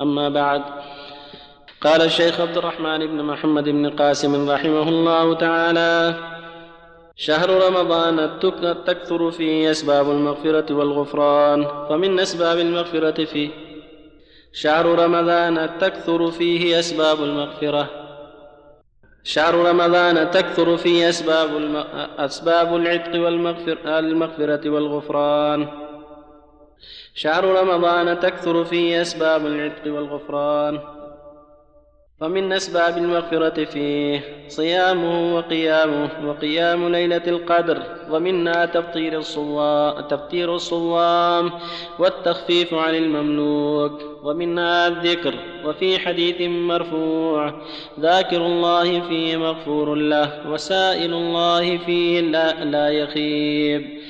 أما بعد قال الشيخ عبد الرحمن بن محمد بن قاسم رحمه الله تعالى شهر رمضان تكثر فيه أسباب المغفرة والغفران فمن أسباب المغفرة فيه شهر رمضان تكثر فيه أسباب المغفرة. شهر رمضان تكثر فيه أسباب الم... أسباب العتق والمغفرة المغفرة والغفران. شهر رمضان تكثر فيه أسباب العتق والغفران فمن أسباب المغفرة فيه صيامه وقيامه وقيام ليلة القدر ومنها تفطير الصوام تفطير الصوام والتخفيف عن المملوك ومنها الذكر وفي حديث مرفوع ذاكر الله فيه مغفور له وسائل الله فيه لا, لا يخيب.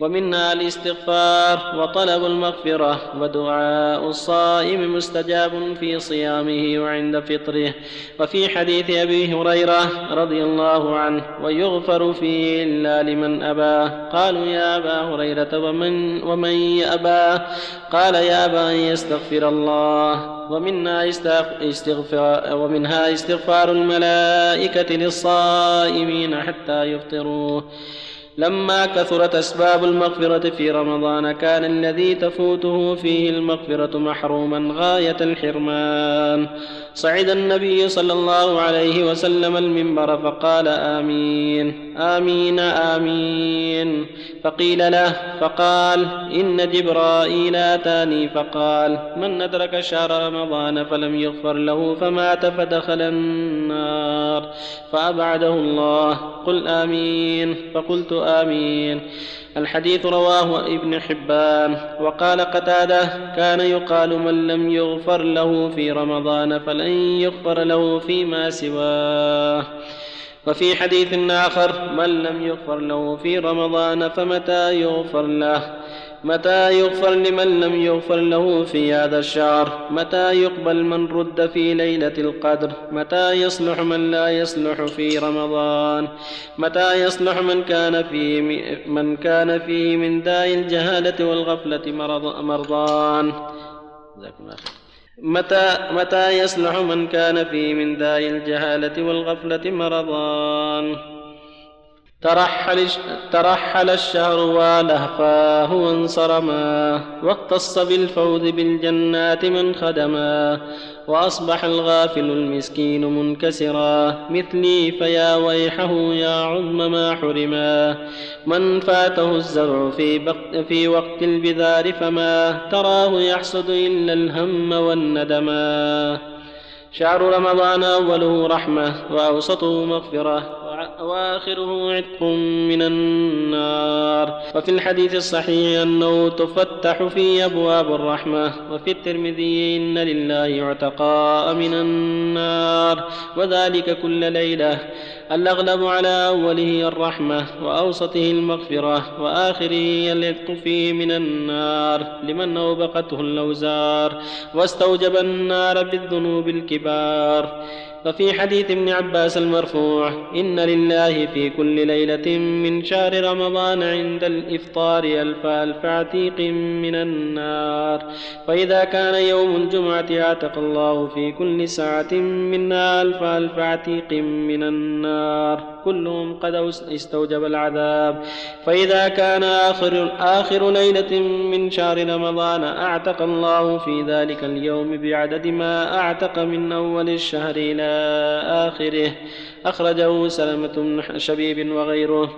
ومنها الاستغفار وطلب المغفرة ودعاء الصائم مستجاب في صيامه وعند فطره. وفي حديث أبي هريرة رضي الله عنه ويغفر فيه إلا لمن أباه قالوا يا أبا هريرة ومن, ومن يأباه قال يا أبا أن يستغفر الله. ومنها استغفار ومنها استغفار الملائكة للصائمين حتى يفطروا. لما كثرت أسباب المغفرة في رمضان كان الذي تفوته فيه المغفرة محروما غاية الحرمان. صعد النبي صلى الله عليه وسلم المنبر فقال آمين. آمين آمين. فقيل له فقال إن جبرائيل أتاني. فقال من أدرك شهر رمضان فلم يغفر له فمات فدخل النار. فأبعده الله. قل آمين. فقلت آمين. الحديث رواه ابن حبان. وقال قتادة كان يقال من لم يغفر له في رمضان فلن يغفر له فيما سواه. وفي حديث آخر من لم يغفر له في رمضان فمتى يغفر له؟ متى يغفر لمن لم يغفر له في هذا الشهر؟ متى يقبل من رد في ليلة القدر؟ متى يصلح من لا يصلح في رمضان؟ متى يصلح من كان فيه من كان فيه من داء الجهالة والغفلة مرض مرضان. متى متى يصلح من كان فيه من داء الجهالة والغفلة مرضان؟ ترحل, ترحل الشهر ولهفاه وانصرما واختص بالفوز بالجنات من خدما وأصبح الغافل المسكين منكسرا. مثلي فيا ويحه يا عظم ما حرما. من فاته الزرع في, في وقت البذار فما تراه يحصد إلا الهم والندما. شهر رمضان أوله رحمة وأوسطه مغفرة. وآخره عتق من النار. وفي الحديث الصحيح أنه تفتح في أبواب الرحمة وفي الترمذي إن لله عتقاء من النار. وذلك كل ليلة. الأغلب على أوله الرحمة وأوسطه المغفرة وآخره العتق فيه من النار لمن أوبقته الأوزار واستوجب النار بالذنوب الكبار. ففي حديث ابن عباس المرفوع إن لله في كل ليلة من شهر رمضان عند الإفطار ألف ألف عتيق من النار. فإذا كان يوم الجمعة اعتق الله في كل ساعة منا ألف ألف عتيق من النار. كلهم قد استوجب العذاب. فإذا كان آخر, آخر ليلة من شهر رمضان أعتق الله في ذلك اليوم بعدد ما أعتق من أول الشهر إلى آخره. أخرجه سلمة بن شبيب وغيره.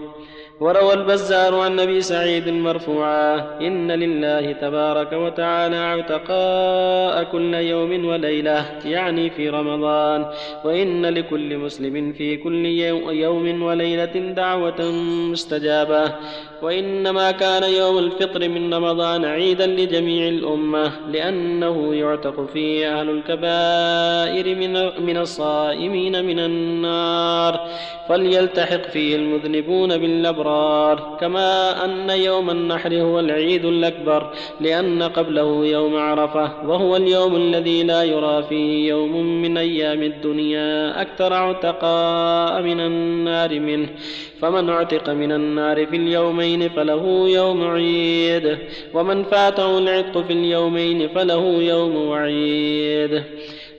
وروى البزار عن أبي سعيد مرفوعا إن لله تبارك وتعالى عتقاء كل يوم وليلة يعني في رمضان وإن لكل مسلم في كل يوم وليلة دعوة مستجابة وإنما كان يوم الفطر من رمضان عيدا لجميع الأمة لأنه يعتق فيه أهل الكبائر من من الصائمين من النار فليلتحق فيه المذنبون بالابرار الأبرار كما أن يوم النحر هو العيد الأكبر لأن قبله يوم عرفة وهو اليوم الذي لا يرى فيه يوم من أيام الدنيا أكثر عتقاء من النار منه. فمن اعتق من النار في اليومين فله يوم عيد ومن فاته العتق في اليومين فله يوم وعيد.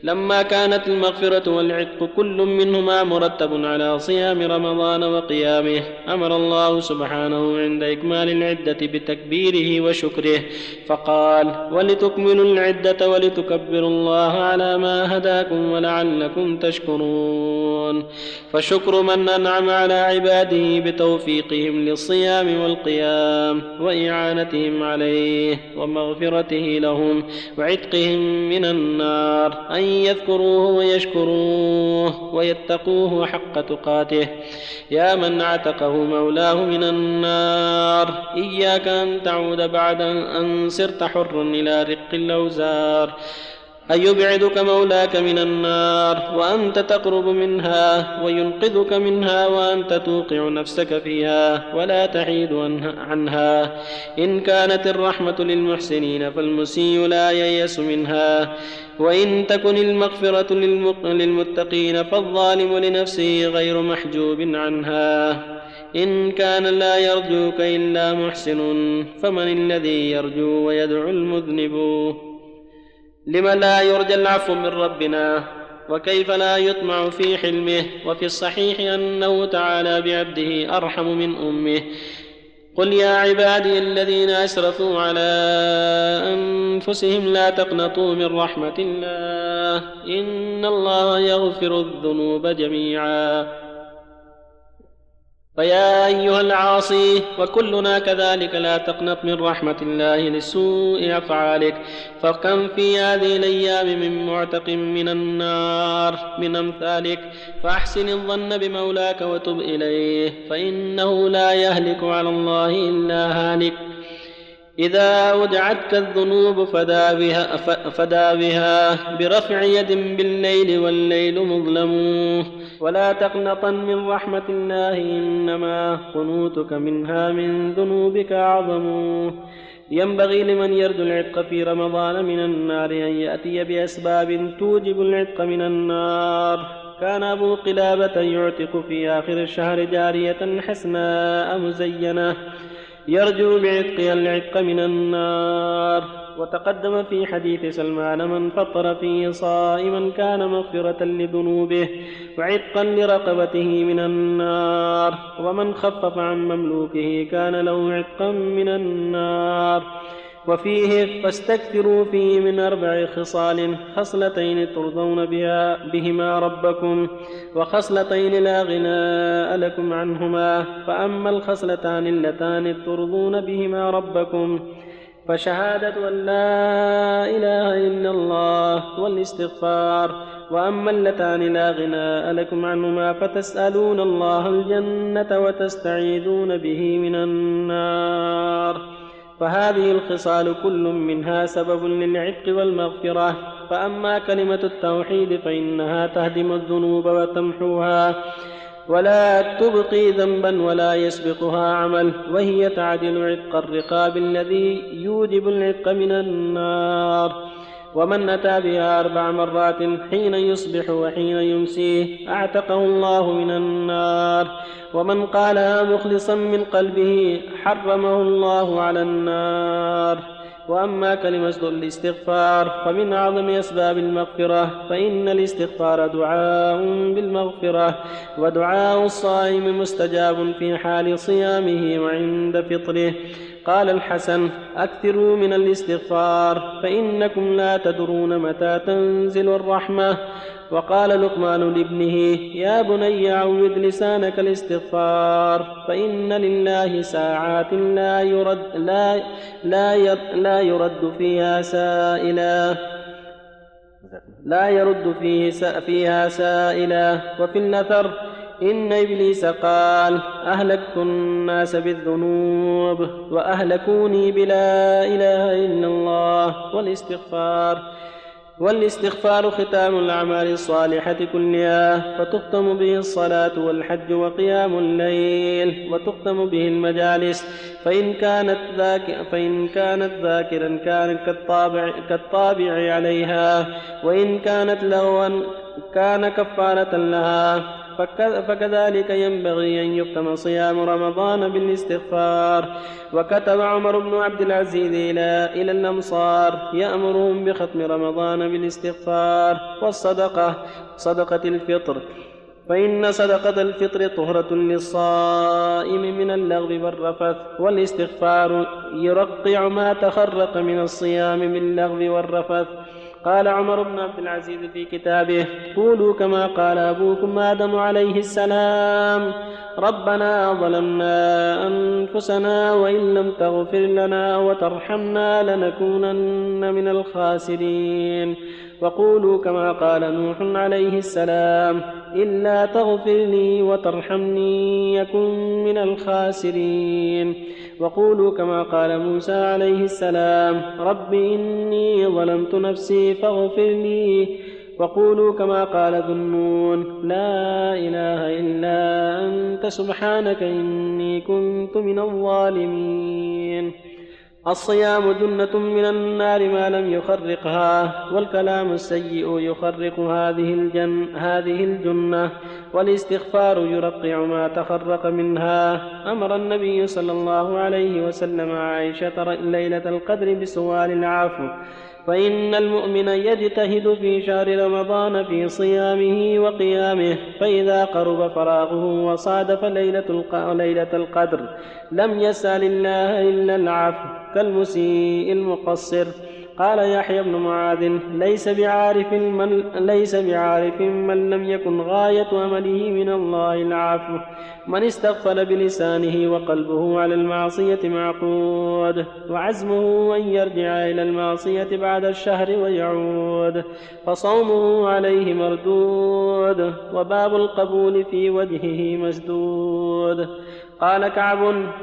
لما كانت المغفرة والعتق كل منهما مرتب على صيام رمضان وقيامه أمر الله سبحانه عند إكمال العدة بتكبيره وشكره فقال ولتكملوا العدة ولتكبروا الله على ما هداكم ولعلكم تشكرون. فشكر من أنعم على عباده بتوفيقهم للصيام والقيام وإعانتهم عليه ومغفرته لهم وعتقهم من النار. أن يذكروه ويشكروه ويتقوه حق تقاته. يا من اعتقه مولاه من النار. إياك أن تعود بعد أن صرت حرا إلى رق الأوزار. أن يبعدك مولاك من النار وأنت تقرب منها وينقذك منها وأنت توقع نفسك فيها ولا تحيد عنها إن كانت الرحمة للمحسنين فالمسيء لا ييأس منها. وإن تكن المغفرة للمتقين فالظالم لنفسه غير محجوب عنها. إن كان لا يرجوك إلا محسن فمن الذي يرجو ويدعو المذنب؟ لم لا يرجى العفو من ربنا وكيف لا يطمع في حلمه وفي الصحيح أنه تعالى بعبده أرحم من أمه. قل يا عبادي الذين أسرفوا على أنفسهم لا تقنطوا من رحمة الله إن الله يغفر الذنوب جميعا. فيا أيها العاصي وكلنا كذلك لا تقنط من رحمة الله لسوء أفعالك. فكم في هذه الأيام من معتق من النار من أمثالك. فأحسن الظن بمولاك وتب إليه فإنه لا يهلك على الله إلا هالك. إذا أودعتك الذنوب فدا بها, فدا بها برفع يد بالليل والليل مظلم ولا تقنطن من رحمة الله إنما قنوتك منها من ذنوبك أعظم. ينبغي لمن يرجو العتق في رمضان من النار أن يأتي بأسباب توجب العتق من النار. كان أبو قلابة يعتق في آخر الشهر جارية حسناء مزينة. يرجو بعتقها العتق من النار. وتقدم في حديث سلمان من فطر فيه صائما كان مغفرة لذنوبه وعتقا لرقبته من النار. ومن خفف عن مملوكه كان له عتقا من النار. وفيه فاستكثروا فيه من أربع خصال خصلتين ترضون بها بهما ربكم وخصلتين لا غناء لكم عنهما فأما الخصلتان اللتان ترضون بهما ربكم فشهادة أن لا إله إلا الله والاستغفار وأما اللتان لا غناء لكم عنهما فتسألون الله الجنة وتستعيذون به من النار. فهذه الخصال كل منها سبب للعتق والمغفرة. فأما كلمة التوحيد فإنها تهدم الذنوب وتمحوها ولا تبقي ذنبا ولا يسبقها عمل وهي تعدل عتق الرقاب الذي يوجب العتق من النار. ومن أتى بها أربع مرات حين يصبح وحين يمسيه أعتقه الله من النار. ومن قالها مخلصا من قلبه حرمه الله على النار. وأما كلمة الاستغفار فمن أعظم أسباب المغفرة فإن الاستغفار دعاء بالمغفرة ودعاء الصائم مستجاب في حال صيامه وعند فطره. قال الحسن أكثروا من الاستغفار فإنكم لا تدرون متى تنزل الرحمة. وقال لقمان لابنه يا بني عود لسانك الاستغفار فإن لله ساعات لا يرد لا لا لا يرد فيها سائلا. لا يرد فيه فيها سائلا. وفي النثر إن إبليس قال أهلكت الناس بالذنوب وأهلكوني بلا إله إلا الله والاستغفار والاستغفار ختام الأعمال الصالحة كلها فتختم به الصلاة والحج وقيام الليل وتختم به المجالس فإن كانت ذاك فإن كانت ذاكرا كان كالطابع كالطابع عليها وإن كانت لغوا كان كفارة لها فكذلك ينبغي أن يختم صيام رمضان بالاستغفار. وكتب عمر بن عبد العزيز إلى إلى الأمصار يأمرهم بختم رمضان بالاستغفار والصدقة صدقة الفطر. فإن صدقة الفطر طهرة للصائم من اللغو والرفث والاستغفار يرقع ما تخرق من الصيام باللغو والرفث. قال عمر بن عبد العزيز في كتابه قولوا كما قال أبوكم آدم عليه السلام ربنا ظلمنا أنفسنا وإن لم تغفر لنا وترحمنا لنكونن من الخاسرين. وقولوا كما قال نوح عليه السلام إلا تغفر لي وترحمني يكن من الخاسرين. وقولوا كما قال موسى عليه السلام رب إني ظلمت نفسي فاغفر لي. وقولوا كما قال ذنون لا إله إلا أنت سبحانك إني كنت من الظالمين. الصيام جنة من النار ما لم يخرقها والكلام السيء يخرق هذه الجن هذه الجنة والاستغفار يرقع ما تخرق منها. أمر النبي صلى الله عليه وسلم عائشة ليلة القدر بسؤال العفو فإن المؤمن يجتهد في شهر رمضان في صيامه وقيامه فإذا قرب فراغه وصادف ليلة القدر لم يسأل الله إلا العفو كالمسيء المقصر. قال يحيى بن معاذ ليس بعارف من ليس بعارف من لم يكن غاية أمله من الله العفو. من استغفل بلسانه وقلبه على المعصية معقود وعزمه أن يرجع إلى المعصية بعد الشهر ويعود. فصومه عليه مردود وباب القبول في وجهه مسدود قال كعب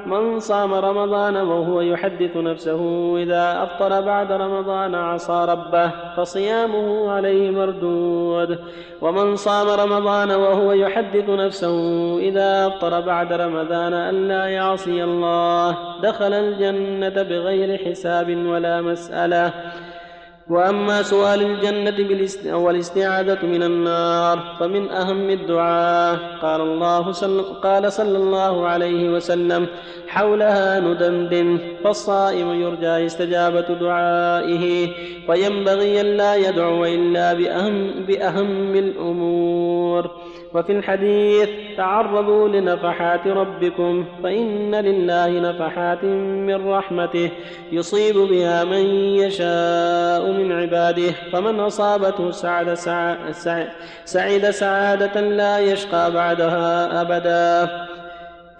من صام رمضان وهو يحدث نفسه إذا أفطر بعد رمضان عصى ربه فصيامه عليه مردود. ومن صام رمضان وهو يحدث نفسه إذا أفطر بعد رمضان ألا يعصي الله دخل الجنة بغير حساب ولا مسألة. وأما سؤال الجنة والاستعاذة من النار فمن أهم الدعاء قال الله صل قال صلى الله عليه وسلم حولها ندندن فالصائم يرجى استجابة دعائه وينبغي ألا يدعو إلا بأهم, بأهم الأمور. وفي الحديث تعرضوا لنفحات ربكم فإن لله نفحات من رحمته يصيب بها من يشاء من عباده فمن أصابته سعد سعيد سعادة لا يشقى بعدها أبدا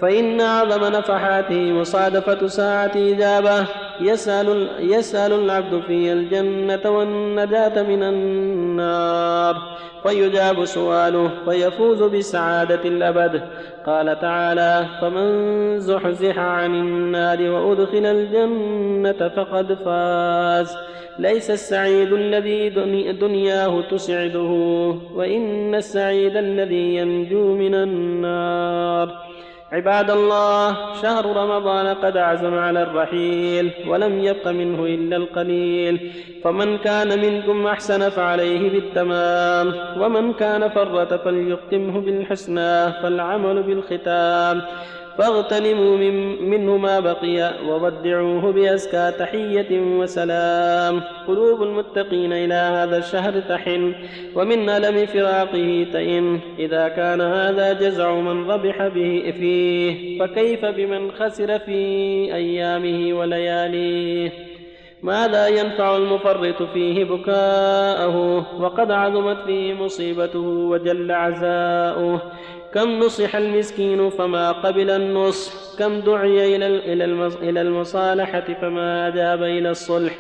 فإن أعظم نفحاته مصادفة ساعة إجابة يسأل, يسأل العبد في الجنة والنجاة من النار. فيجاب سؤاله فيفوز بسعادة الأبد. قال تعالى فمن زحزح عن النار وأدخل الجنة فقد فاز. ليس السعيد الذي دنياه تسعده وإن السعيد الذي ينجو من النار. عباد الله شهر رمضان قد عزم على الرحيل ولم يبق منه إلا القليل. فمن كان منكم أحسن فعليه بالتمام ومن كان فرط فليختمه بالحسنى فالعمل بالختام. فاغتنموا من منه ما بقي وودعوه بأزكى تحية وسلام. قلوب المتقين إلى هذا الشهر تحن ومن ألم فراقه تئن. إذا كان هذا جزع من ربح به فيه فكيف بمن خسر في أيامه ولياليه؟ ماذا ينفع المفرط فيه بكاءه؟ وقد عظمت فيه مصيبته وجل عزاؤه. كم نصح المسكين فما قبل النصح؟ كم دعي إلى المصالحة فما أجاب إلى الصلح؟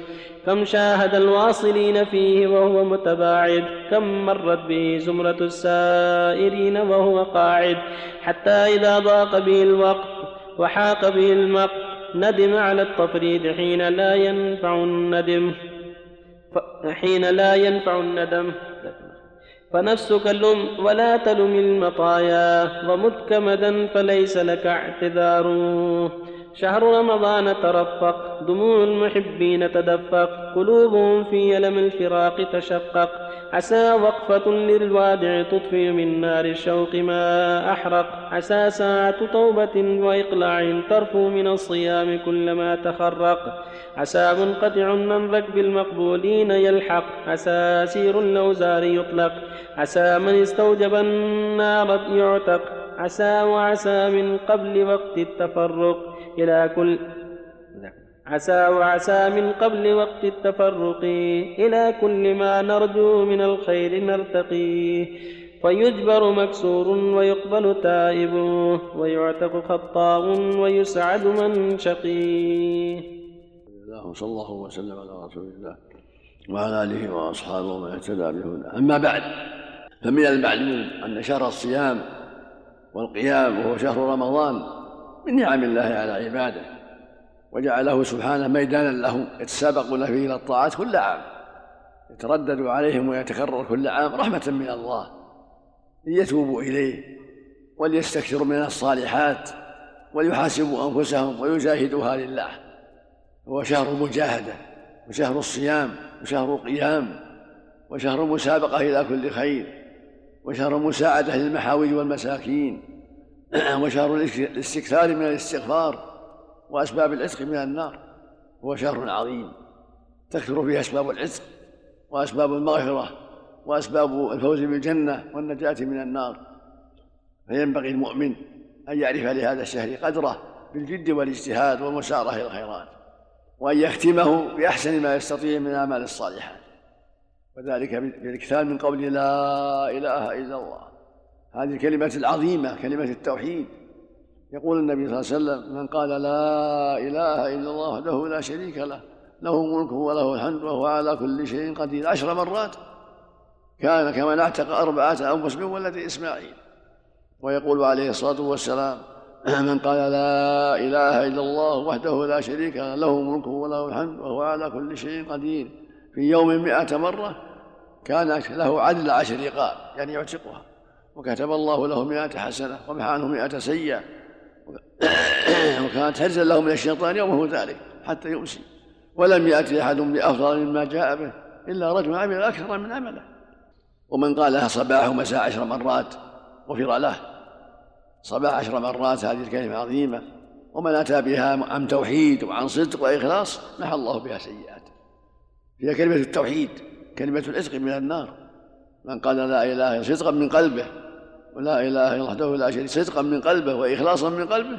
كم شاهد الواصلين فيه وهو متباعد؟ كم مرت به زمرة السائرين وهو قاعد؟ حتى إذا ضاق به الوقت وحاق به المقت ندم على التفريط حين لا ينفع الندم. حين لا ينفع الندم. فنفسك لم ولا تلم المطايا ومت كمدا فليس لك اعتذار. شهر رمضان ترفق دموع المحبين تدفق قلوبهم في يلم الفراق تشقق. عسى وقفة للوادع تطفئ من نار الشوق ما أحرق. عسى ساعة توبة وإقلاع ترفو من الصيام كلما تخرق. عسى منقطع من ركب المقبولين يلحق. عسى سير الأوزار يطلق. عسى من استوجب النار يعتق. عسى وعسى من قبل وقت التفرق. إلى كل عسى وعسى من قبل وقت التفرق إلى كل ما نرجو من الخير نرتقي فيجبر مكسور ويقبل تائب ويعتق خطاء ويسعد من شقي صلى الله وسلم على رسول الله وعلى آله وأصحابه ومن اهتدى بهداه. أما بعد فمن المعلوم أن شهر الصيام والقيام وهو شهر رمضان من نعم الله على عباده. وجعله سبحانه ميدانا لهم يتسابقون فيه إلى الطاعات كل عام. يتردد عليهم ويتكرر كل عام رحمة من الله. ليتوبوا إليه وليستكثروا من الصالحات وليحاسبوا أنفسهم ويجاهدوها لله. هو شهر المجاهده وشهر الصيام وشهر القيام وشهر المسابقه إلى كل خير وشهر المساعده للمحاوج والمساكين وشهر الاستكثار من الاستغفار. وأسباب العتق من النار هو شهر عظيم. تكثر فيه أسباب العتق وأسباب المغفرة وأسباب الفوز بالجنة والنجاة من النار. فينبغي المؤمن أن يعرف لهذا الشهر قدره بالجد والاجتهاد والمسارة إلى الخيرات وأن يختمه بأحسن ما يستطيع من الأعمال الصالحات. وذلك بالإكثار من قول لا إله إلا الله. هذه الكلمة العظيمة كلمة التوحيد. يقول النبي صلى الله عليه وسلم من قال لا إله إلا الله وحده لا شريك له له ملكه وله الحمد وهو على كل شيء قدير. عشر مرات كان كمن اعتق أربعة أنفس من ولد إسماعيل. ويقول عليه الصلاة والسلام من قال لا إله إلا الله وحده لا شريك له له ملكه وله الحمد وهو على كل شيء قدير. في يوم مئة مرة كان له عدل عشر رقاب يعني يعتقها. وكتب الله له مئة حسنة ومحى عنه مئة سيئة. وكانت حرزا له من الشيطان يومه ذلك حتى يمسي. ولم يأتي أحد بأفضل مما جاء به إلا رجل عمل أكثر من عمله. ومن قالها صباح ومساء عشر مرات غفر له. صباح عشر مرات هذه الكلمة عظيمة. ومن أتى بها عن توحيد وعن صدق وإخلاص محى الله بها سيئات هي كلمة التوحيد كلمة العتق من النار. من قال لا إله إلا صدقا من قلبه. ولا إله إلا الله وحده لا شريك صدقا من قلبه واخلاصا من قلبه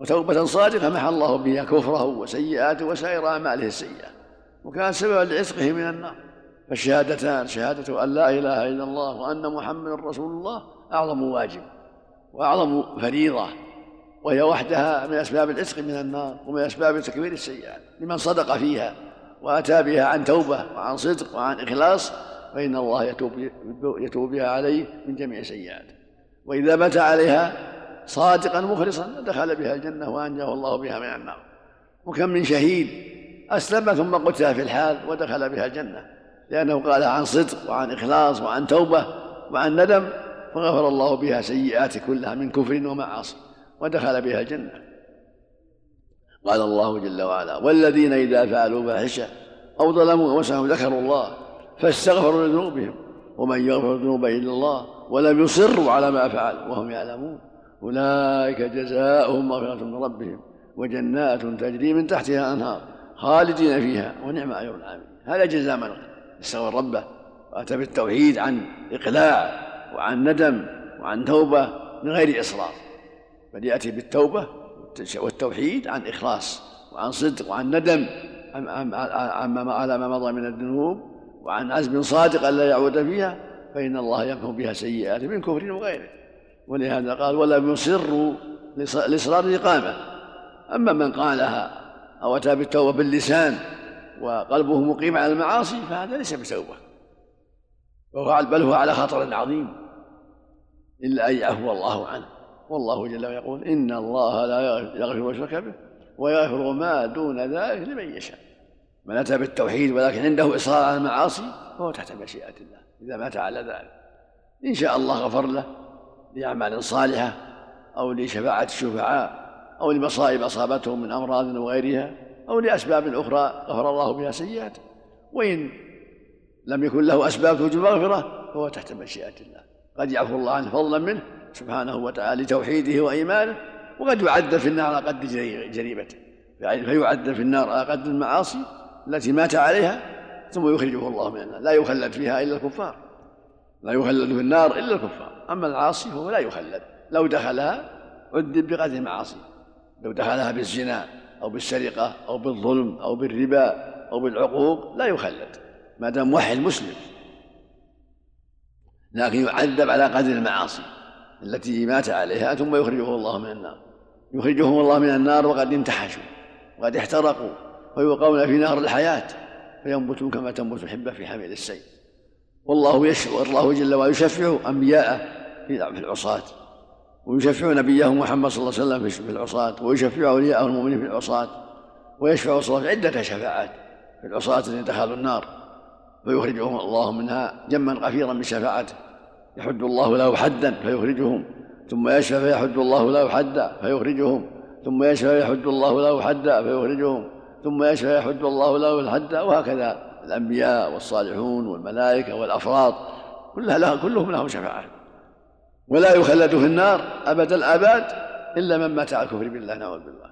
وتوبة صادقة محى الله بها كفره وسيئاته وسائر أعماله السيئة. وكان سببا لعتقه من النار. فالشهادتان شهادة أن لا إله إلا الله وأن محمدا رسول الله أعظم واجب وأعظم فريضة وهي وحدها من أسباب العتق من النار ومن أسباب تكبير السيئات لمن صدق فيها وأتى بها عن توبة وعن صدق وعن إخلاص فإن الله يتوب يتوب بها عليه من جميع سيئاته. وإذا مات عليها صادقا مخلصا دخل بها الجنة وأنجاه الله بها من النار. وكم من شهيد أسلم ثم قتل في الحال ودخل بها الجنة. لأنه قال عن صدق وعن إخلاص وعن توبة وعن ندم فغفر الله بها سيئات كلها من كفر ومعاصي ودخل بها الجنة. قال الله جل وعلا والذين إذا فعلوا فاحشة أو ظلموا أنفسهم ذكروا الله فاستغفروا لذنوبهم ومن يغفر الذنوب الا الله ولم يصروا على ما فعلوا وهم يعلمون اولئك جزاؤهم مغفره من ربهم وجنات تجري من تحتها انهار خالدين فيها ونعم اجر العاملين هذا جزاء من استغفر ربه واتى بالتوحيد عن اقلاع وعن ندم وعن توبه من غير اصرار بل ياتي بالتوبه والتوحيد عن اخلاص وعن صدق وعن ندم على ما مضى من الذنوب وعن عزم صادق ألا يعود فيها فإن الله يمحو بها سيئات من كفر وغيره ولهذا قال ولم يصروا لإصرار الإقامة. أما من قالها أو أتى بالتوبة باللسان وقلبه مقيم على المعاصي فهذا ليس بتوبة. بل هو على خطر عظيم. إلا أن يعفو الله عنه. والله جل وعلا يقول إن الله لا يغفر ويشرك به ويغفر ما دون ذلك لمن يشاء. من أتى بالتوحيد ولكن عنده إصرار على المعاصي فهو تحت مشيئة الله. إذا مات على ذلك إن شاء الله غفر له لأعمال صالحة أو لشفاعة الشفعاء أو لمصائب أصابته من أمراض وغيرها أو لأسباب أخرى غفر الله بها سيئاته. وإن لم يكن له أسباب توجب المغفرة فهو تحت مشيئة الله. قد يعفو الله عنه فضلا منه سبحانه وتعالى لتوحيده وإيمانه وقد يعذب في النار على قد جريمته فيعذب في النار على قد المعاصي التي مات عليها ثم يخرجه الله من النار. لا يخلد فيها إلا الكفار. لا يخلد في النار إلا الكفار. أما العاصي فهو لا يخلد. لو دخلها عذب بقدر المعاصي. لو دخلها بالزنا أو بالسرقة أو بالظلم أو بالربا أو بالعقوق لا يخلد. ما دام موحد مسلم. لكن يعذب على قدر المعاصي التي مات عليها ثم يخرجه الله من النار. يخرجهم الله من النار وقد انتحشوا. وقد احترقوا. ويوقون في نار الحياة فينبتون كما تنبت الحبة في حميل السيل. والله يشفع الله جل وعلا يشفع أنبياءه في العصاة ويشفع نبيه محمد صلى الله عليه وسلم في العصاة ويشفع أولياءه المؤمنين في العصاة ويشفع وسلم عدة شفاعات في العصاة الذين دخلوا النار ويخرجهم الله منها جما غفيرا بشفاعته يحد الله له حدا فيخرجهم ثم يشفى فيحد الله له حدا فيخرجهم ثم يشفى فيحد الله له حدا فيخرجهم. ثم يشفى يحد الله له الحدا وهكذا الأنبياء والصالحون والملائكة والأفراد كلها لها كلهم لهم شفاعة. ولا يخلد في النار أبد الآباد إلا من مات على الكفر بالله نعوذ بالله.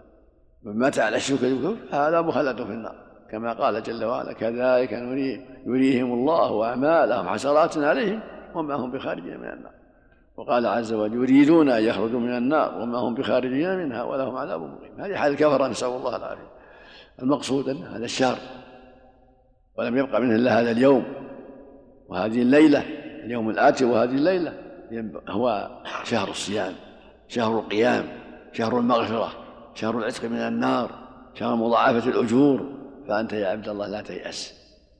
من مات على الشرك بالكفر هذا مخلد في النار. كما قال جل وعلا كذلك يريهم الله أعمالهم حسرات عليهم وما هم بخارجين من النار. وقال عز وجل يريدون أن يخرجوا من النار وما هم بخارجين منها ولهم عذاب مقيم. هذه حال الكفرة نسأل الله العافية. المقصود أن هذا الشهر ولم يبقى منه إلا هذا اليوم وهذه الليلة اليوم الآتي وهذه الليلة هو شهر الصيام شهر القيام شهر المغفرة شهر العتق من النار شهر مضاعفة الأجور. فأنت يا عبد الله لا تيأس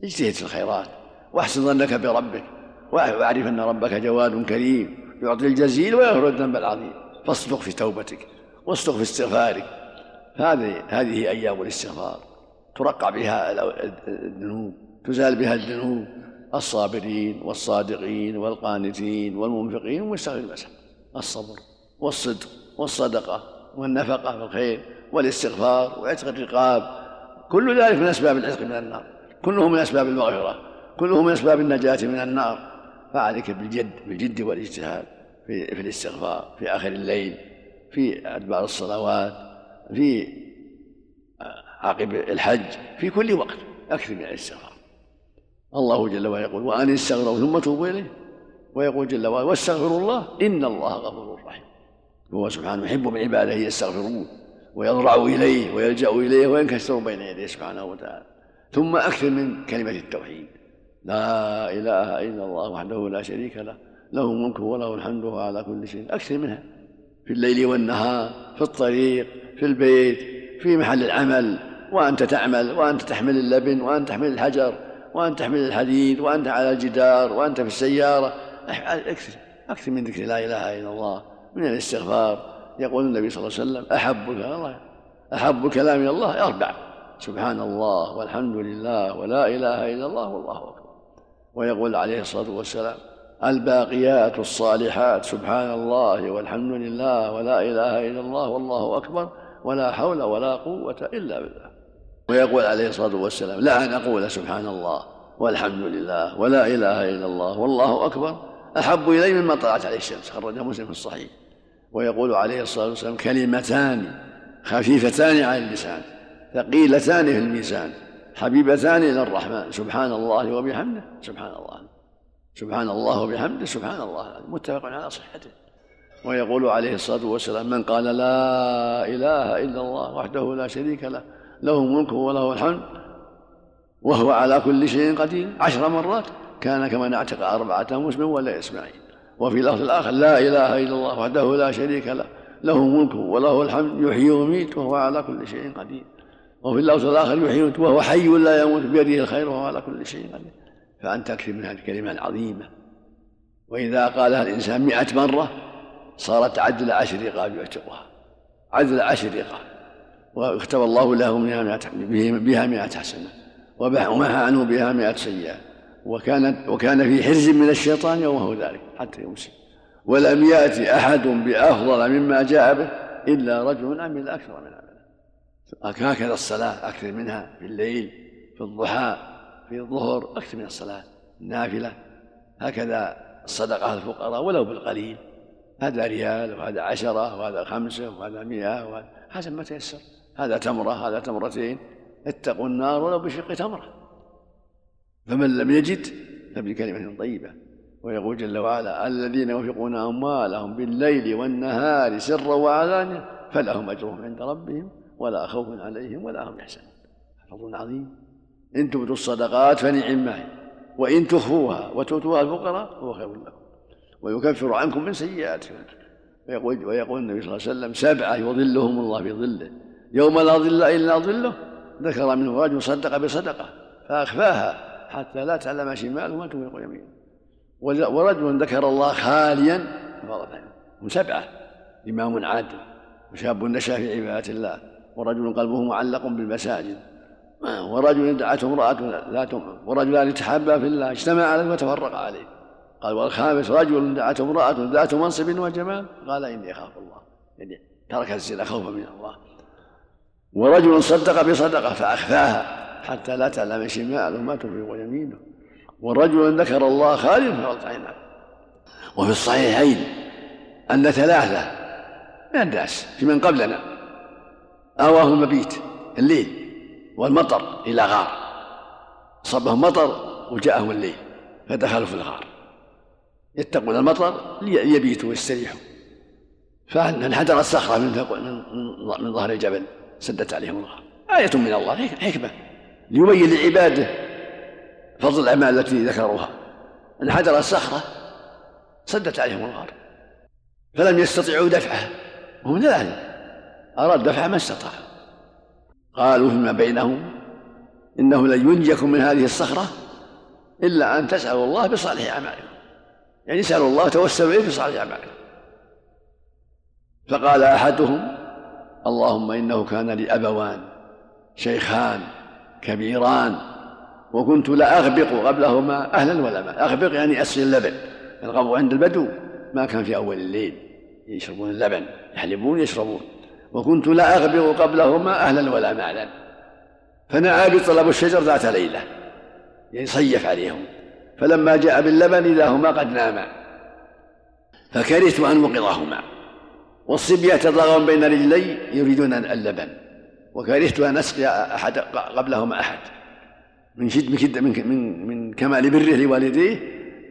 اجتهد في الخيرات واحسن ظنك بربك واعرف أن ربك جواد كريم يعطي الجزيل ويغفر الذنب العظيم. فاصدق في توبتك واصدق في استغفارك. هذه هذه أيام الاستغفار. ترقع بها الذنوب تزال بها الذنوب الصابرين والصادقين والقانتين والمنفقين ومستغفر المسح الصبر والصدق والصدقة والنفقة في الخير والاستغفار وعتق الرقاب كل ذلك من أسباب العتق من النار كله من أسباب المغفرة كله من أسباب النجاة من النار. فعليك بالجد بالجد والاجتهاد في, في الاستغفار في آخر الليل في أدبار الصلوات في عقب الحج في كل وقت أكثر من الاستغفار. الله جل وعلا يقول وأن استغفروا ثم توبوا إليه. ويقول جل وعلا واستغفروا الله إن الله غفور رحيم. هو سبحانه يحب من عباده يستغفرون ويضرعوا إليه ويلجأوا إليه وينكسروا بين يديه سبحانه وتعالى. ثم أكثر من كلمة التوحيد. لا إله إلا الله وحده لا شريك له له الملك وله الحمد وهو على كل شيء. أكثر منها. في الليل والنهار في الطريق في البيت في محل العمل وأنت تعمل وأنت تحمل اللبن وأنت تحمل الحجر وأنت تحمل الحديد وأنت على الجدار وأنت في السيارة. أكثر أكثر من ذكر لا إله إلا الله من الاستغفار. يقول النبي صلى الله عليه وسلم أحب الله أحب كلام إلى الله أربع. سبحان الله والحمد لله ولا إله إلا الله والله أكبر. ويقول عليه الصلاة والسلام الباقيات الصالحات سبحان الله والحمد لله ولا إله إلا الله والله أكبر. ولا حول ولا قوة إلا بالله. ويقول عليه الصلاة والسلام لا أن أقول سبحان الله والحمد لله ولا إله إلا الله والله أكبر. أحب إلي مما طلعت عليه الشمس خرجه مسلم في الصحيح. ويقول عليه الصلاة والسلام كلمتان خفيفتان على اللسان ثقيلتان في الميزان حبيبتان إلى الرحمن. سبحان الله وبحمده سبحان الله سبحان الله وبحمده سبحان الله. متفق على صحته. ويقول عليه الصلاة والسلام من قال لا إله إلا الله وحده لا شريك له له الملك وله الحمد وهو على كل شيء قدير. عشر مرات كان كمن اعتق أربعة مسلم ولا إسماعيل. وفي لفظ الآخر لا إله إلا الله وحده لا شريك له له ملك وله الحمد يحيي ويميت وهو على كل شيء قدير. وفي اللفظ الآخر يحيي وهو حي لا يموت بيده الخير وهو على كل شيء قدير. فأنت تكفي من هذه الكلمة العظيمة. وإذا قالها الإنسان مئة مرة صارت عدل عشر رقاب يعتقها عدل عشر رقاب واكتب الله له بها مئة حسنة. ومحى عنه بها مئة سيئة. وكانت وكان في حرز من الشيطان يومه ذلك حتى يمسي. ولم يأتي أحد بأفضل مما جاء به إلا رجل عمل أكثر من عمله هكذا الصلاة أكثر منها في الليل في الضحى في الظهر أكثر من الصلاة النافلة. هكذا الصدقة الفقراء ولو بالقليل. هذا ريال وهذا عشرة وهذا خمسة وهذا مئة وهذا حسب ما تيسر. هذا تمرة هذا تمرتين. اتقوا النار ولو بشق تمرة. فمن لم يجد فبكلمة طيبة. ويقول جل وعلا الذين ينفقون أموالهم بالليل والنهار سرا وعلانية فلهم أجرهم عند ربهم ولا خوف عليهم ولا هم يحزنون. فضل عظيم. إن تبدوا الصدقات فنعم ما هي وإن تخفوها وتؤتوها الفقراء فهو خير لكم. ويكفر عنكم من سيئاتكم. ويقول, ويقول النبي صلى الله عليه وسلم سبعة يظلهم الله في ظله. يوم لا ظل إلا ظله. ذكر منه رجل صدق بصدقة فأخفاها حتى لا تعلم شماله ما تنفق يمينه ورجل ذكر الله خاليا ففضل هم سبعة. إمام عادل وشاب نشا في عبادة الله. ورجل قلبه معلق بالمساجد. ورجل دعته امرأة لا ورجلان تحابا في الله. اجتمع عليه وتفرق عليه قال والخامس رجل دعته امرأة ذات منصب وجمال. قال إني أخاف الله يعني ترك الزنا خوفا من الله. ورجل صدق بصدقة فأخفاها حتى لا تعلم شماله ما تنفق يمينه. ورجل ذكر الله خاليا فغلط عينه وفي الصحيحين أن ثلاثة من الناس في من قبلنا آواهم المبيت الليل والمطر إلى غار. صبهم مطر وجاءهم الليل فدخلوا في الغار. يتقون المطر ليبيتوا ويستريحوا. فانحدرت صخرة من من ظهر الجبل سدت عليهم الغار آية من الله حكمة. ليبين لعباده فضل الأعمال التي ذكروها. انحدرت صخرة سدت عليهم الغار فلم يستطيعوا دفعها. وهم ثلاثة أراد دفعها ما استطاع. قالوا فيما بينهم إنه لن ينجيكم من هذه الصخرة إلا أن تسألوا الله بصالح أعمالكم. يعني اسألوا الله توسلوا إليه بصالح أعمالكم فقال أحدهم اللهم إنه كان لي أبوان شيخان كبيران وكنت لا أغبق قبلهما أهلا ولا ماء أغبق يعني أسقي اللبن الغبو عند البدو ما كان في أول الليل يشربون اللبن يحلبون يشربون. وكنت لا أغبق قبلهما أهلا ولا مالا. فنعى بطلب الشجر ذات ليلة يعني صيف عليهم. فلما جاء باللبن إذا هما قد ناما. فكرهت أن أوقظهما والصبية تضاغون بين رجلي يريدون اللبن. وكرهت أن أسقي أحد قبلهما أحد. من شد من شد من من, من كمال بره لوالديه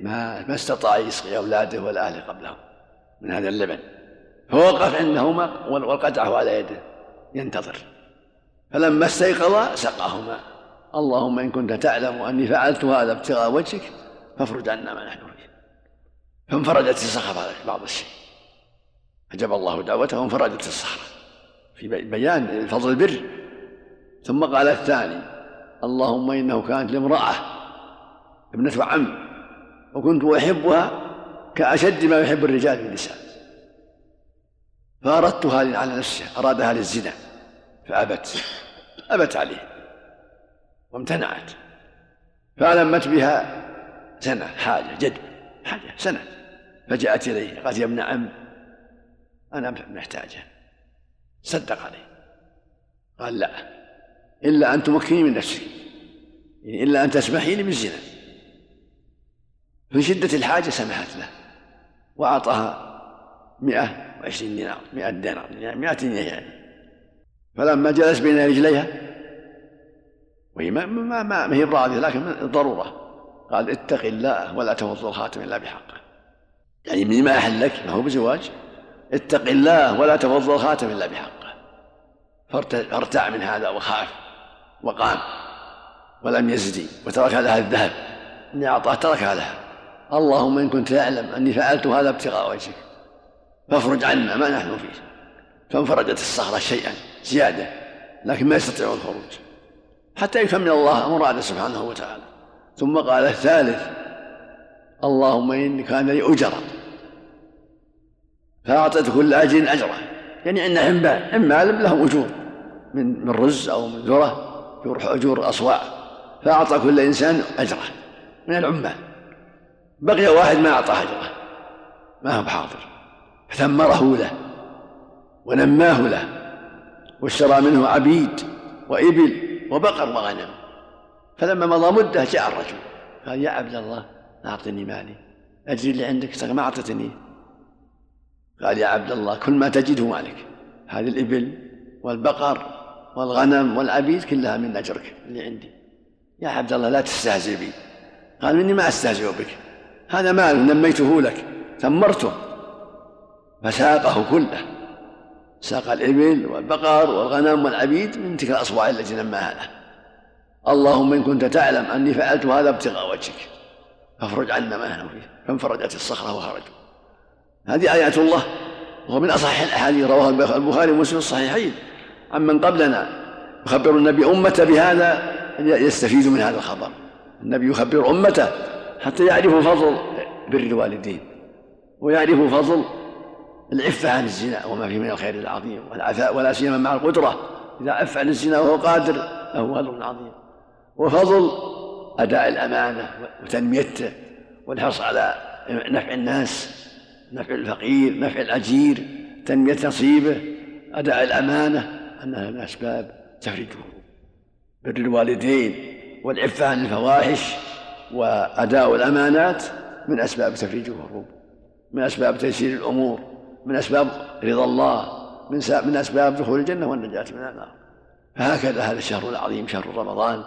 ما ما استطاع يسقي أولاده ولا أهله قبلهم من هذا اللبن. فوقف عندهما والقدعه على يده. ينتظر. فلما استيقظا سقاهما. اللهم إن كنت تعلم أني فعلت هذا ابتغاء وجهك فافرج عنا ما نحن فيه. فانفرجت الصخرة بعض الشيء. أجاب الله دعوته وانفرجت الصخرة في بيان فضل البر. ثم قال الثاني اللهم إنه كانت لامرأة ابنة عم وكنت أحبها كأشد ما يحب الرجال النساء. فأردتها على نفسها أرادها للزنا فأبت أبت عليه. وامتنعت. فألمت بها سنة حاجة جد حاجة سنة. فجاءت إليه قالت يا ابن عم أنا محتاجة. صدق عليه قال لا إلا أن تمكني من نفسك يعني إلا أن تسمحي لي بالزنا في شدة الحاجة سمحت له وأعطاها مئة وعشرين دينار مئة دينار مئة جنيه يعني. فلما جلس بين رجليها وهي ما ما ما, ما هي براضية لكن الضرورة. قال اتق الله ولا تفض الخاتم إلا بحقه. يعني من ما أحل لك ما هو بزواج. اتق الله ولا تفض الخاتم إلا بحقه. فارتع من هذا وخاف وقام ولم يزدي وترك لها الذهب. إني أعطاه تركها لها. اللهم إن كنت تعلم أني فعلت هذا ابتغاء وجهك. فافرج عنا ما نحن فيه. فانفرجت الصخرة شيئا زيادة لكن ما يستطيع الخروج. حتى يكمل الله مراده سبحانه وتعالى. ثم قال الثالث اللهم إن كان لي أجرا فأعطيت كل أجر أجره. يعني عندنا حمال حمال لهم أجور من من رز أو من ذرة أجور أصواع فأعطى كل إنسان أجره من العمال. بقي واحد ما أعطى أجره ما هو حاضر فثمره له ونماه له واشترى منه عبيد وإبل وبقر وغنم. فلما مضى مدة جاء الرجل. قال يا عبد الله أعطني مالي. أجري اللي عندك ما أعطتني قال يا عبد الله كل ما تجده مالك. هذه الإبل والبقر والغنم والعبيد كلها من أجرك اللي عندي. يا عبد الله لا تستهزئ بي. قال مني ما أستهزئ بك. هذا مال نميته لك ثمرته. فساقه كله. ساق الإبل والبقر والغنم والعبيد من تلك الأصواع التي نماها له. اللهم إن كنت تعلم أني فعلت هذا ابتغاء وجهك. فافرج عنا ما نحن فيه. فانفرجت الصخرة وخرجوا هذه آيات الله وهو من أصح الأحاديث رواه البخاري ومسلم الصحيحين. عمن قبلنا يخبر النبي أمته بهذا يستفيد من هذا الخبر. النبي يخبر أمته حتى يعرفوا فضل بر الوالدين ويعرفوا فضل العفة عن الزنا وما فيه من الخير العظيم والعفاء ولا سيما مع القدرة. إذا عف عن الزنا وهو قادر له أجر عظيم. وفضل أداء الأمانة وتنميته والحرص على نفع الناس نفع الفقير نفع الأجير تنمية نصيبه أداء الأمانة أنها من أسباب تفريج بر الوالدين والعفة عن الفواحش وأداء الأمانات من أسباب تفريج الكروب من أسباب تيسير الأمور. من أسباب رضا الله من من أسباب دخول الجنة والنجاة من النار. فهكذا هذا الشهر العظيم شهر رمضان.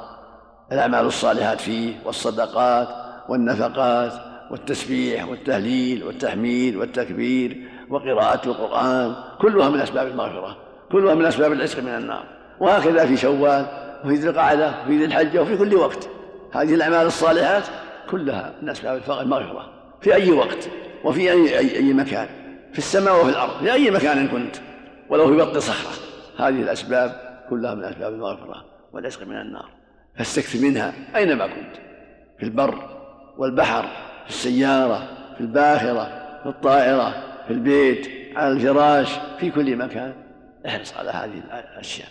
الأعمال الصالحات فيه والصدقات والنفقات والتسبيح والتهليل والتحميد والتكبير وقراءة القرآن كلها من أسباب المغفرة كلها من أسباب العشق من النار. وهكذا في شوال وفي ذي القعدة وفي ذي الحجة وفي كل وقت. هذه الأعمال الصالحات كلها من أسباب المغفرة في أي وقت وفي أي, أي, مكان. في السماء وفي الأرض في أي مكان كنت. ولو في بطن صخرة. هذه الأسباب كلها من أسباب المغفرة والعشق من النار. فاستكثر منها أينما كنت. في البر والبحر في السيارة في الباخرة في الطائرة في البيت على الفراش في كل مكان. احرص على هذه الأشياء.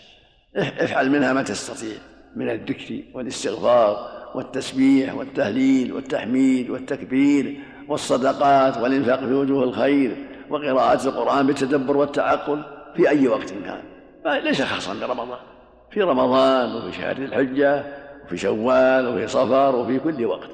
افعل منها ما تستطيع من الذكر والاستغفار والتسبيح والتهليل والتحميد والتكبير والصدقات والإنفاق في وجوه الخير. وقراءة القرآن بالتدبر والتعقل في أي وقت كان. ليس خاصا برمضان. في رمضان وفي شهر الحجة وفي شوال وفي صفر وفي كل وقت.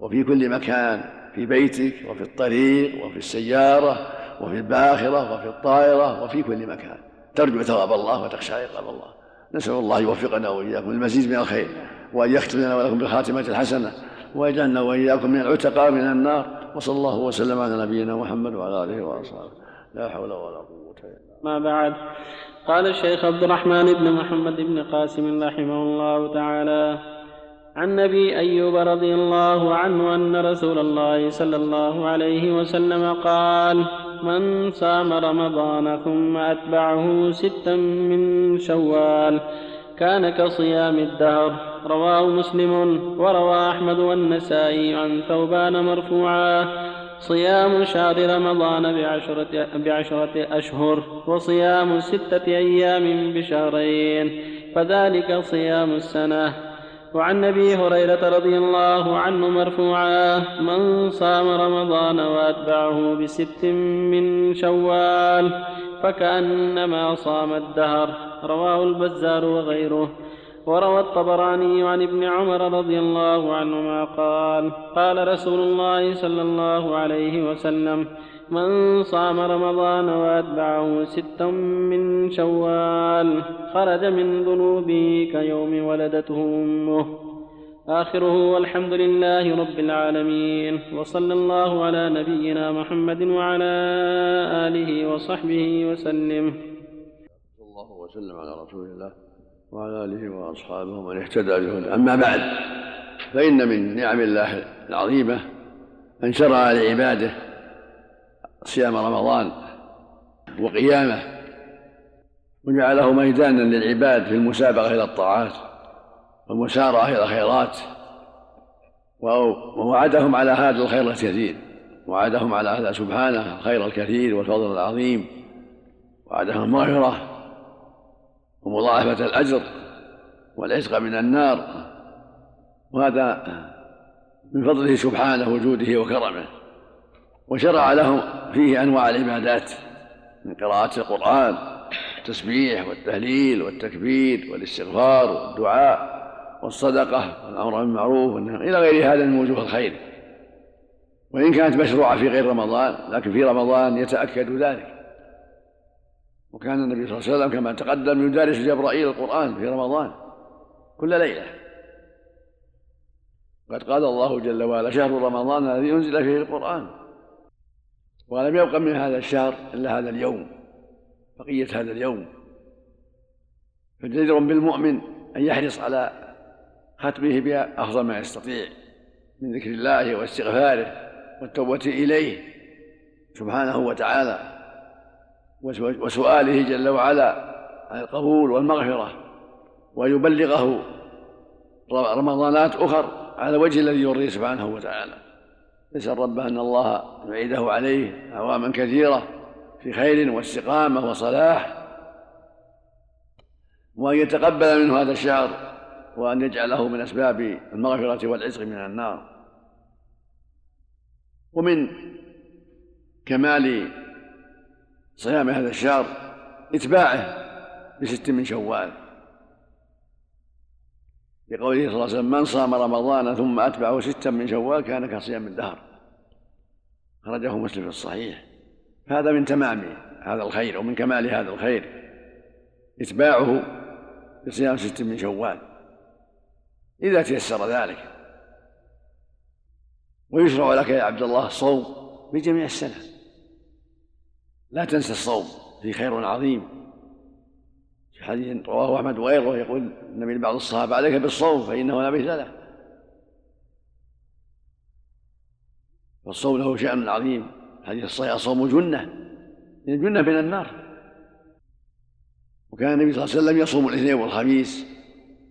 وفي كل مكان. في بيتك وفي الطريق وفي السيارة وفي الباخرة وفي الطائرة وفي كل مكان. ترجو ثواب الله وتخشى عقاب الله. نسأل الله يوفقنا وإياكم المزيد من الخير وأن يختم لنا ولكم بالخاتمة الحسنة ويجعلنا وإياكم من العتقاء من النار. وصلى الله وسلم على نبينا محمد وعلى آله وأصحابه. لا حول ولا قوة إلا بالله. ما بعد. قال الشيخ عبد الرحمن بن محمد بن قاسم رحمه الله تعالى عن ابي أيوب رضي الله عنه أن رسول الله صلى الله عليه وسلم قال من صام رمضان ثم أتبعه ستا من شوال كان كصيام الدهر. رواه مسلم وروى أحمد والنسائي عن ثوبان مرفوعا. صيام شهر رمضان بعشرة, بعشرة أشهر وصيام ستة أيام بشهرين فذلك صيام السنة. وعن أبي هريرة رضي الله عنه مرفوعا من صام رمضان وأتبعه بست من شوال فكأنما صام الدهر. رواه البزار وغيره. وروى الطبراني عن ابن عمر رضي الله عنهما قال قال رسول الله صلى الله عليه وسلم من صام رمضان وأتبعه ستا من شوال خرج من ذنوبه كيوم ولدته أمه. آخره والحمد لله رب العالمين. وصلى الله على نبينا محمد وعلى آله وصحبه وسلم. صلى الله وسلم على رسول الله وعلى آله وأصحابه ومن اهتدى به أما بعد فإن من نعم الله العظيمة أن شرع لعباده صيام رمضان وقيامه وجعله ميدانا للعباد في المسابقة إلى الطاعات. والمسارعة إلى الخيرات. ووعدهم على هذا الخير الكثير. وعدهم على هذا سبحانه الخير الكثير والفضل العظيم. وعدهم المغفره ومضاعفة الأجر والعتق من النار. وهذا من فضله سبحانه وجوده وكرمه. وشرع لهم فيه أنواع العبادات من قراءة القرآن التسبيح والتهليل والتكبير والاستغفار والدعاء. والصدقة والأمر بالمعروف إلى غير هذا من وجوه الخير. وإن كانت مشروعة في غير رمضان لكن في رمضان يتأكد ذلك. وكان النبي صلى الله عليه وسلم كما تقدم يدارس جبرائيل القرآن في رمضان كل ليلة. قد قال الله جل وعلا شهر رمضان الذي أنزل فيه القرآن. ولم يبق من هذا الشهر إلا هذا اليوم بقية هذا اليوم. فجدير بالمؤمن أن يحرص على ختمه بأفضل ما يستطيع من ذكر الله واستغفاره والتوبة إليه سبحانه وتعالى وسؤاله جل وعلا عن القبول والمغفرة وأن يبلغه رمضانات أخر على الوجه الذي يرضيه سبحانه وتعالى. يسأل ربه أن الله يعيده عليه أعواما كثيرة في خير واستقامة وصلاح وأن يتقبل منه هذا الشهر وأن يجعله من أسباب المغفرة والعزق من النار. ومن كمال صيام هذا الشهر إتباعه بست من شوال. لقوله صلى الله عليه وسلم من صام رمضان ثم أتبعه ستا من شوال كان كصيام الدهر. خرجه مسلم في الصحيح. هذا من تمام هذا الخير ومن كمال هذا الخير إتباعه بصيام ست من شوال. إذا تيسر ذلك. ويشرع لك يا عبد الله الصوم بجميع السنة. لا تنسى الصوم فيه خير عظيم. في حديث رواه أحمد وغيره يقول النبي لبعض الصحابة عليك بالصوم فإنه لا مثل له. والصوم له شأن عظيم. حديث الصحيح الصوم جنة جنة من النار. وكان النبي صلى الله عليه وسلم يصوم الاثنين والخميس.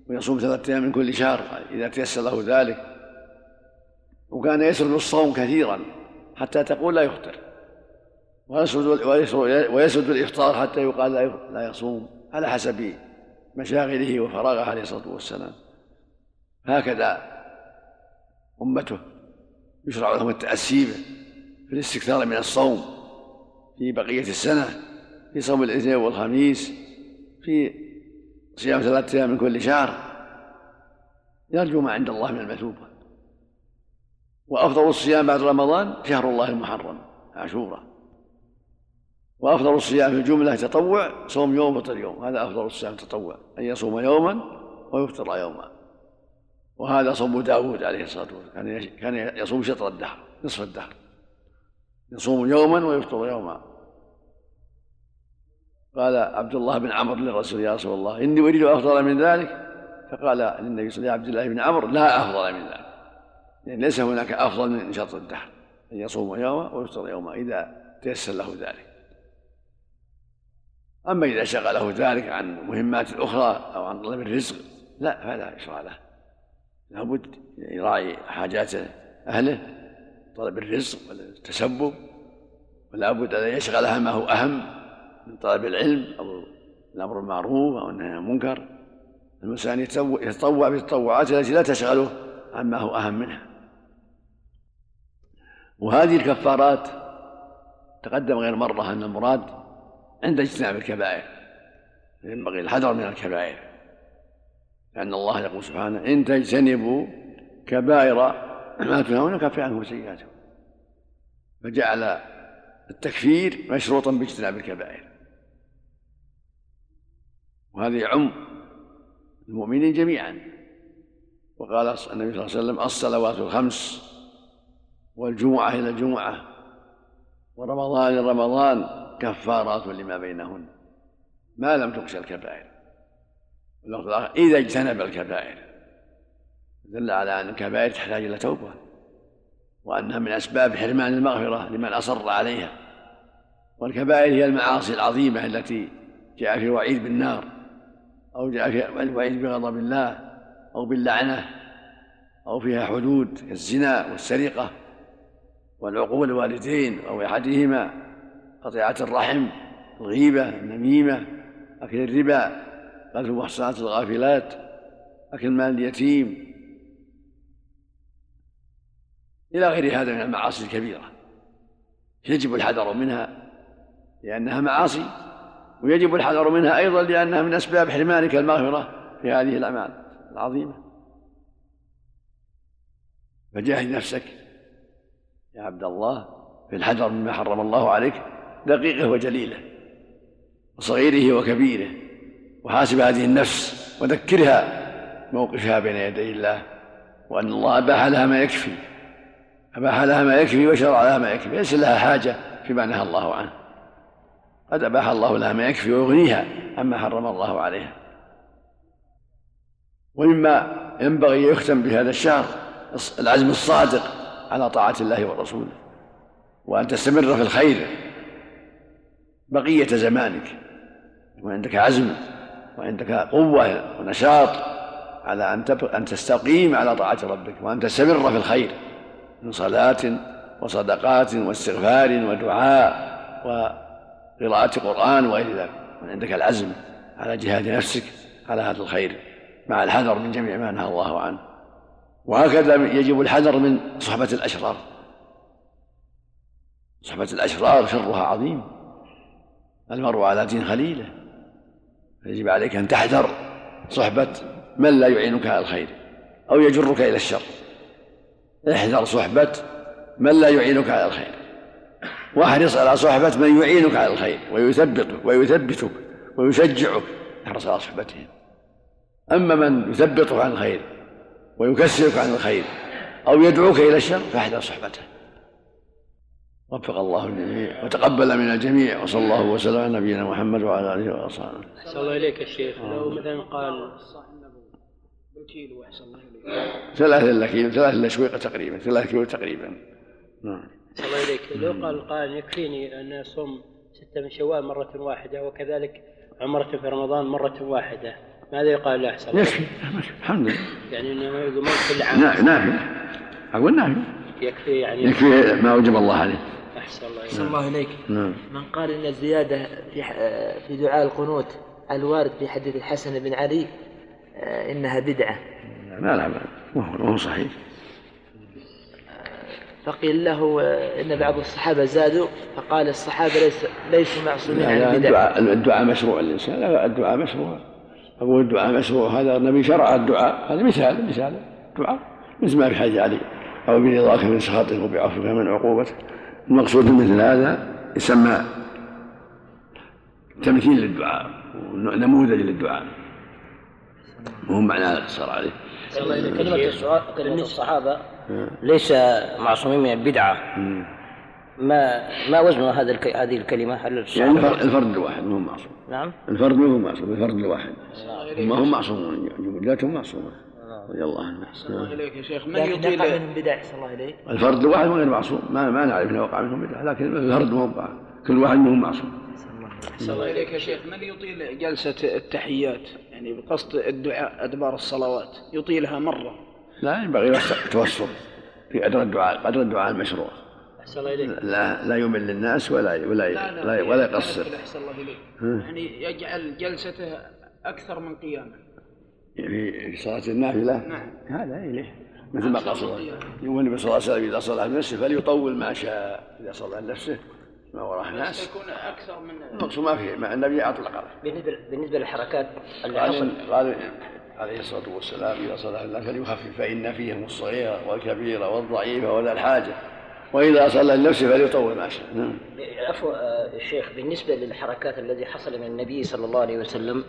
ويصوم ثلاثة أيام من كل شهر إذا تيسر له ذلك. وكان يسرد الصوم كثيرا حتى تقول لا يفطر. ويسد ويسد الإفطار حتى يقال لا يصوم على حسب مشاغله وفراغه عليه الصلاة والسلام. هكذا أمته يشرع لهم التاسي في الاستكثار من الصوم في بقية السنة في صوم الاثنين والخميس في صيام ثلاثة أيام من كل شهر يرجو ما عند الله من المثوبة. وأفضل الصيام بعد رمضان شهر الله المحرم عاشوراء. وأفضل الصيام في الجملة تطوع صوم يوم وفطر يوم. هذا أفضل الصيام تطوع أن يصوم يوما ويفطر يوما. وهذا صوم داود عليه الصلاة والسلام. كان يصوم شطر الدهر نصف الدهر. يصوم يوما ويفطر يوما. قال عبد الله بن عمرو للرسول يا رسول الله إني أريد أفضل من ذلك. فقال للنبي صلى الله عليه عبد الله بن عمرو لا أفضل من ذلك. يعني ليس هناك أفضل من شطر الدهر أن يصوم يوما ويفطر يوما إذا تيسر له ذلك. أما إذا شغله ذلك عن مهمات أخرى أو عن طلب الرزق لا فلا يشرع له. لابد يراعي حاجات أهله طلب الرزق والتسبب ولا بد أن يشغلها ما هو أهم. من طلب العلم أو الأمر بالمعروف أو النهي عن المنكر الإنسان يتطوع بالتطوعات التي لا تشغله عما هو أهم منها. وهذه الكفارات تقدم غير مرة أن المراد عند اجتناب الكبائر ينبغي الحذر من الكبائر. لأن الله يقول سبحانه إن تجتنبوا كبائر ما تنهون نكفر عنهم سيئاتهم. فجعل التكفير مشروطا باجتناب الكبائر. وهذا يعم المؤمنين جميعا. وقال النبي صلى الله عليه وسلم الصلوات الخمس والجمعة إلى الجمعة ورمضان إلى رمضان كفارات لما بينهن. ما لم تخشى الكبائر. اللفظ الآخر إذا اجتنب الكبائر دل على أن الكبائر تحتاج إلى توبة وأنها من أسباب حرمان المغفرة لمن أصر عليها. والكبائر هي المعاصي العظيمة التي جاء في وعيد بالنار. أو في الوعيد بغضب الله أو باللعنة أو فيها حدود كالزنا والسرقة والعقوق الوالدين أو أحدهما قطيعة الرحم الغيبة النميمة أكل الربا قذف المحصنات الغافلات أكل مال اليتيم. إلى غير هذا من المعاصي الكبيرة يجب الحذر منها لأنها معاصي ويجب الحذر منها أيضا لأنها من أسباب حرمانك المغفرة في هذه الأعمال العظيمة. فجاهد نفسك يا عبد الله في الحذر مما حرم الله عليك دقيقة وجليلة وصغيره وكبيره وحاسب هذه النفس وذكرها موقفها بين يدي الله وأن الله أباح لها ما يكفي أباح لها ما يكفي وشرع لها ما يكفي ليس لها حاجة فيما نهى الله عنه. قد أباح الله لها ما يكفي ويغنيها عما حرم الله عليها. ومما ينبغي يختم بهذا الشهر العزم الصادق على طاعة الله ورسوله وأن تستمر في الخير. بقية زمانك وعندك عزم وعندك قوة ونشاط على أن أن تستقيم على طاعة ربك وأن تستمر في الخير. من صلاة وصدقات واستغفار ودعاء وقراءة قرآن وغير ذلك. عندك العزم على جهاد نفسك على هذا الخير مع الحذر من جميع ما نهى الله عنه. وهكذا يجب الحذر من صحبة الأشرار. صحبة الأشرار شرها عظيم. المرء على دين خليله. يجب عليك أن تحذر صحبة من لا يعينك على الخير أو يجرك إلى الشر. احذر صحبة من لا يعينك على الخير. واحرص على صحبة من يعينك على الخير ويثبطك ويثبتك ويشجعك احرص على صحبتهم أما من يثبطك عن الخير ويكسرك عن الخير أو يدعوك إلى الشر فاحذر صحبته وفق الله الجميع وتقبل من الجميع وصلى الله وسلم على نبينا محمد وعلى آله وأصحابه. صلى الله إليك يا شيخ لو مثلا قال. ثلاثة كيلو ثلاثة الا شويقة تقريبا ثلاثة كيلو تقريبا. نعم. صلى الله اليك لو قال قال يكفيني أن أصوم ستة من شوال مرة واحدة وكذلك عمرة في رمضان مرة واحدة ماذا يقال له؟ أحسن يكفي الحمد لله. يعني إنه يقول كل عام. نافع أقول نافع. يكفي يعني يكفي ما أوجب الله عليه. أحسن الله. أحسن الله إليك. نعم. من قال إن الزيادة في في دعاء القنوت الوارد في حديث الحسن بن علي آه، إنها بدعة. لا لا ما هو صحيح. فقيل له آه، إن بعض الصحابة زادوا فقال الصحابة ليس ليسوا معصومين عن البدع. الدعاء, الدعاء مشروع للإنسان لا الدعاء مشروع. أقول الدعاء مشروع هذا النبي شرع الدعاء هذا مثال مثال دعاء. مثل ما في حديث علي أو برضاك من سخطه وبعفوك من عقوبته المقصود مثل هذا يسمى تمثيل للدعاء نموذج للدعاء. وهو معنى الاقتصار عليه. كلمة السؤال كلمة الصحابة ليس معصومين من البدعة. ما ما وزن هذا الك... هذه الكلمة؟ هل يعني الفرد الواحد ما هو معصوم. نعم. الفرد ما هو معصوم الفرد الواحد ما هم معصومون جملتهم معصومة. رضي الله عنه. الله إليك يا شيخ من يطيل؟ منهم بدع الله إليك الفرد الواحد غير معصوم. ما ما نعرف إنه وقع منهم بدعة لكن الفرد ما كل واحد منهم معصوم. صلى الله إليك يا شيخ من يطيل جلسة التحيات؟ يعني بقصد الدعاء أدبار الصلوات يطيلها مرة. لا ينبغي التوسط في قدر الدعاء قدر الدعاء المشروع. لا لا يمل للناس ولا ولا لا لا ولا, ولا يقصر. الله إليك. يعني يجعل جلسته أكثر من قيامة. في صلاة النافلة نعم. هذا إليه مثل ما صلى الله النبي صلى الله عليه وسلم إذا صلى لنفسه فليطول ما شاء. إذا صلى لنفسه ما وراء الناس. يكون أكثر من المقصود ما فيه مع النبي أطلق. بالنسبة بالنسبة للحركات اللي قال عليه الصلاة والسلام إذا صلى الله فليخفف فإن فيهم الصغير والكبير والضعيف وذا الحاجة. وإذا صلى لنفسه فليطول ما شاء. نعم. عفوا الشيخ بالنسبة للحركات التي حصل من النبي صلى الله عليه وسلم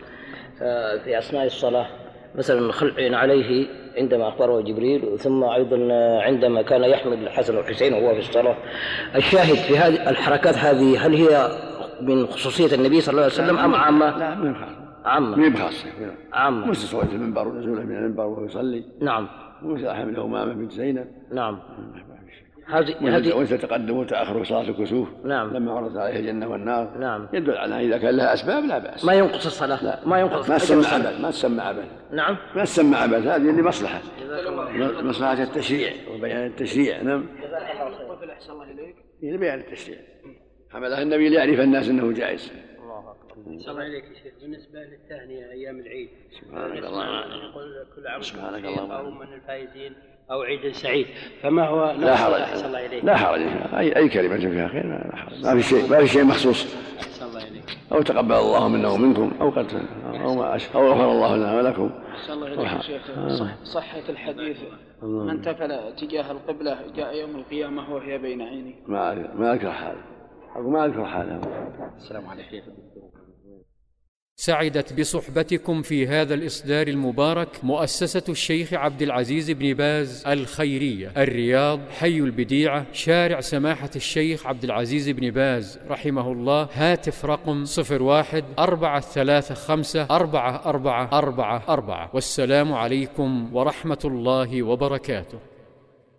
في أثناء الصلاة مثلا خلع عليه عندما أخبره جبريل ثم أيضا عندما كان يحمل الحسن والحسين وهو في الصلاة. الشاهد في هذه الحركات هذه هل هي من خصوصية النبي صلى الله عليه وسلم أم عامة؟ لا من خاصة عامة من خاصة عامة مثل صعود المنبر ونزوله من المنبر وهو يصلي. نعم. ومثل حمله أمامة بنت زينب. نعم. هذه هذه وإذا تقدم وتأخر صلاة الكسوف. نعم. لما عرضت عليها الجنة والنار. نعم. يدل على إذا كان لها أسباب لا بأس. ما ينقص الصلاة. لا. ما ينقص ما تسمى عبث ما تسمى عبث نعم. ما تسمى عبث هذه لمصلحة. مصلحة التشريع وبيان التشريع. نعم. الطفل أحسن الله إليك. لبيان التشريع. حملها النبي ليعرف الناس أنه جائز. الله عليك يا شيخ. بالنسبة للتهنئه أيام العيد. سبحانك اللهم. يقول كل عام سبحانك اللهم. أو من الفائزين أو عيد سعيد. فما هو لا حرج. الله لا حرج. اي أي كلمة فيها خير لا حرج. ما في شيء ما في شيء مخصوص. الله أو تقبل الله منا ومنكم أو قد أو ما أو غفر الله لنا ولكم. الله صحة الحديث. من تفل تجاه القبلة جاء يوم القيامة وهي بين عينيه. ما أذكر- ما أذكر حاله. أقول ما أذكر حاله. السلام عليكم سعدت بصحبتكم في هذا الإصدار المبارك مؤسسة الشيخ عبد العزيز بن باز الخيرية الرياض حي البديعة شارع سماحة الشيخ عبد العزيز بن باز رحمه الله هاتف رقم صفر واحد أربعة ثلاثة خمسة أربعة أربعة أربعة أربعة. والسلام عليكم ورحمة الله وبركاته.